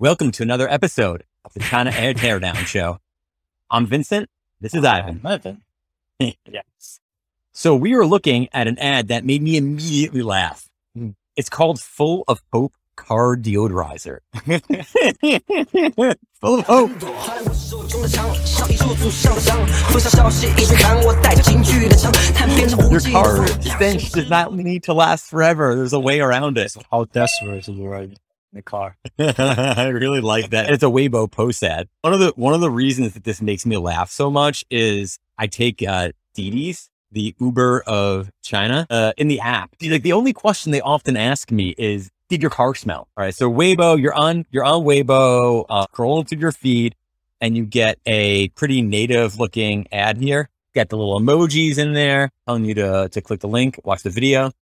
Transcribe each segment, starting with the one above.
Welcome to another episode of the China Ad Teardown Show. I'm Vincent. This is Ivan. Ivan. yes. So we were looking at an ad that made me immediately laugh. Hmm. It's called Full of Hope Car Deodorizer. Full of Hope. Your car stench does not need to last forever. There's a way around it. How desperate is the right? In the car. I really like that. It's a Weibo post ad. One of the one of the reasons that this makes me laugh so much is I take uh Didi's, the Uber of China, uh, in the app. Like the only question they often ask me is, "Did your car smell?" All right. So Weibo, you're on you're on Weibo, uh, scrolling through your feed, and you get a pretty native looking ad here. Got the little emojis in there telling you to to click the link, watch the video.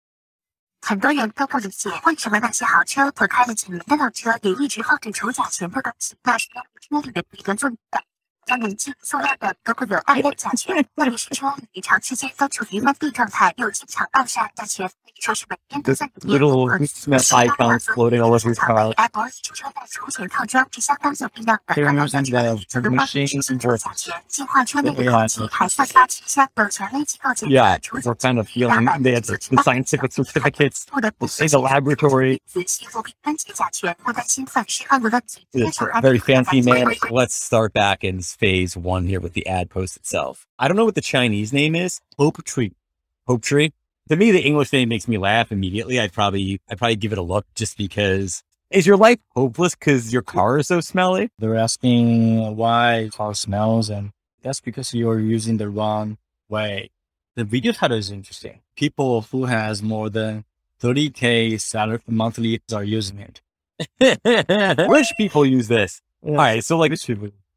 很多人都不理解为什么那些豪车和开了几年的老车也一直放着筹假钱的东西，那是车里的一个重点。像年轻、塑料的都会有大量甲醛，特别是车里长时间都处于闷闭状态，又经常暴晒甲醛，可以说是每天都在里面。 Little smell icons floating all over your car. Apple 出车的出险套装是相当有必要的。 They are not sent to the 如果 machine 是做甲醛，净化车内的空气，还算发起向有权威机构检 Yeah, 测除 we're kind of feeling they had the, the scientific certificates 或者不 in the laboratory. 仔细作弊分解甲醛，或担心反释换的问题。 It's very fancy, man. Let's start back in phase one here with the ad post itself. I don't know what the Chinese name is. Hope Tree. Hope Tree. To me, the English name makes me laugh immediately. I'd probably, I'd probably give it a look just because. Is your life hopeless because your car is so smelly? They're asking why car smells, and that's because you're using the wrong way. The video title is interesting. People who has more than 30k salary monthly are using it. Rich people use this. All right, so like.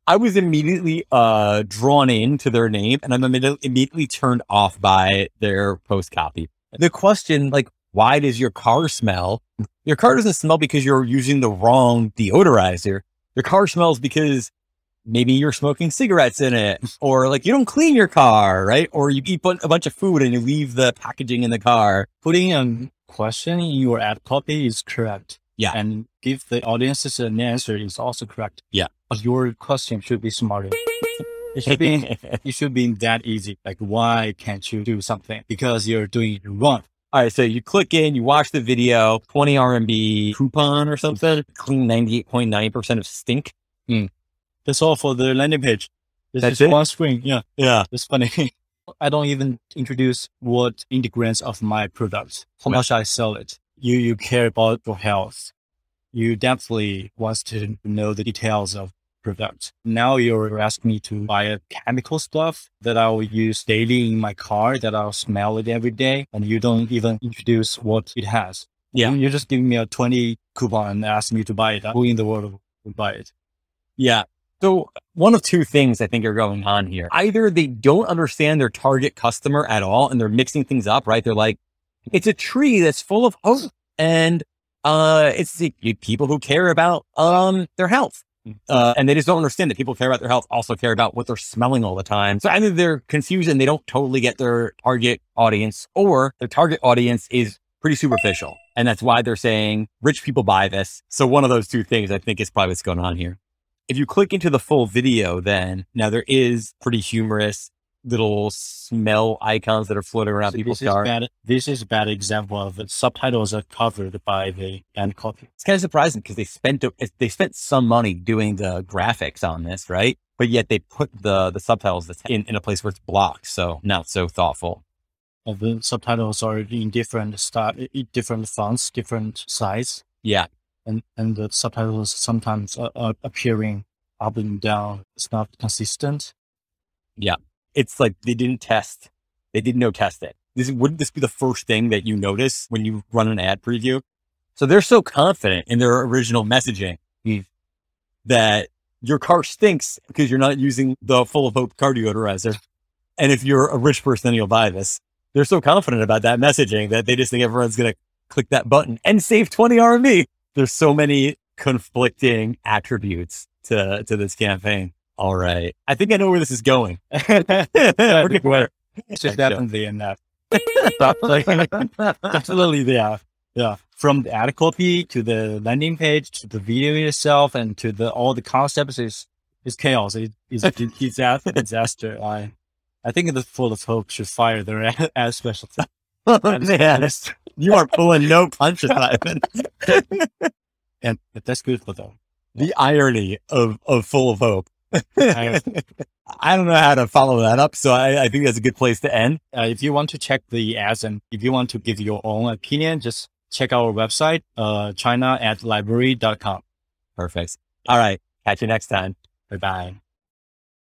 I was immediately uh, drawn into their name and I'm immedi- immediately turned off by their post copy. The question, like, why does your car smell? Your car doesn't smell because you're using the wrong deodorizer. Your car smells because maybe you're smoking cigarettes in it or like you don't clean your car, right? Or you eat a bunch of food and you leave the packaging in the car. Putting a question in your ad copy is correct. Yeah. And give the audiences an answer is also correct. Yeah. But your question should be smarter. It should be it should be that easy. Like, why can't you do something? Because you're doing it wrong. All right, so you click in, you watch the video, 20 RMB coupon or something, clean 98.9% of stink. Hmm. That's all for the landing page. This That's is it? one screen. Yeah, Yeah. it's funny. I don't even introduce what integrants of my products. How much I sell it. You you care about your health. You definitely want to know the details of product. Now you're asking me to buy a chemical stuff that I'll use daily in my car, that I'll smell it every day, and you don't even introduce what it has. Yeah. You- You're just giving me a 20 coupon and asking me to buy it. Who in the world would buy it? Yeah. So one of two things I think are going on here. Either they don't understand their target customer at all and they're mixing things up, right? They're like, it's a tree that's full of hope and, uh, it's the people who care about, um, their health. Uh, and they just don't understand that people care about their health also care about what they're smelling all the time. So either they're confused and they don't totally get their target audience or their target audience is pretty superficial. And that's why they're saying rich people buy this. So one of those two things I think is probably what's going on here. If you click into the full video, then now there is pretty humorous little smell icons that are floating around So people's this is bad. This is a bad example of the subtitles are covered by the end copy. It's kind of surprising because they spent they spent some money doing the graphics on this, right? But yet they put the the subtitles in, in a place where it's blocked, so not so thoughtful. Uh, the subtitles are in different style, different fonts, different size, Yeah, and and the subtitles sometimes are, are appearing up and down. It's not consistent. It's like they didn't test, they did no test it. This wouldn't this be the first thing that you notice when you run an ad preview? So they're so confident in their original messaging Mm. that your car stinks because you're not using the full of hope car deodorizer. And if you're a rich person, then you'll buy this. They're so confident about that messaging that they just think everyone's going to click that button and save 20 RMB. There's so many conflicting attributes to, to this campaign. All right. I think I know where this is going. It's Actually. definitely enough. Absolutely, there. Yeah, from the ad copy to the landing page to the video itself and to the all the concepts is is chaos. It's it's a disaster. I I think the full of hope should fire their ad, ad specialty. Man, you are pulling no punches, Ivan. and that's good for them. the irony of, of full of hope. I- I don't know how to follow that up. So I, I think that's a good place to end. Uh, if you want to check the ads and if you want to give your own opinion, just check our website, uh, china ad library.com. Perfect. All right. Catch you next time. Bye bye.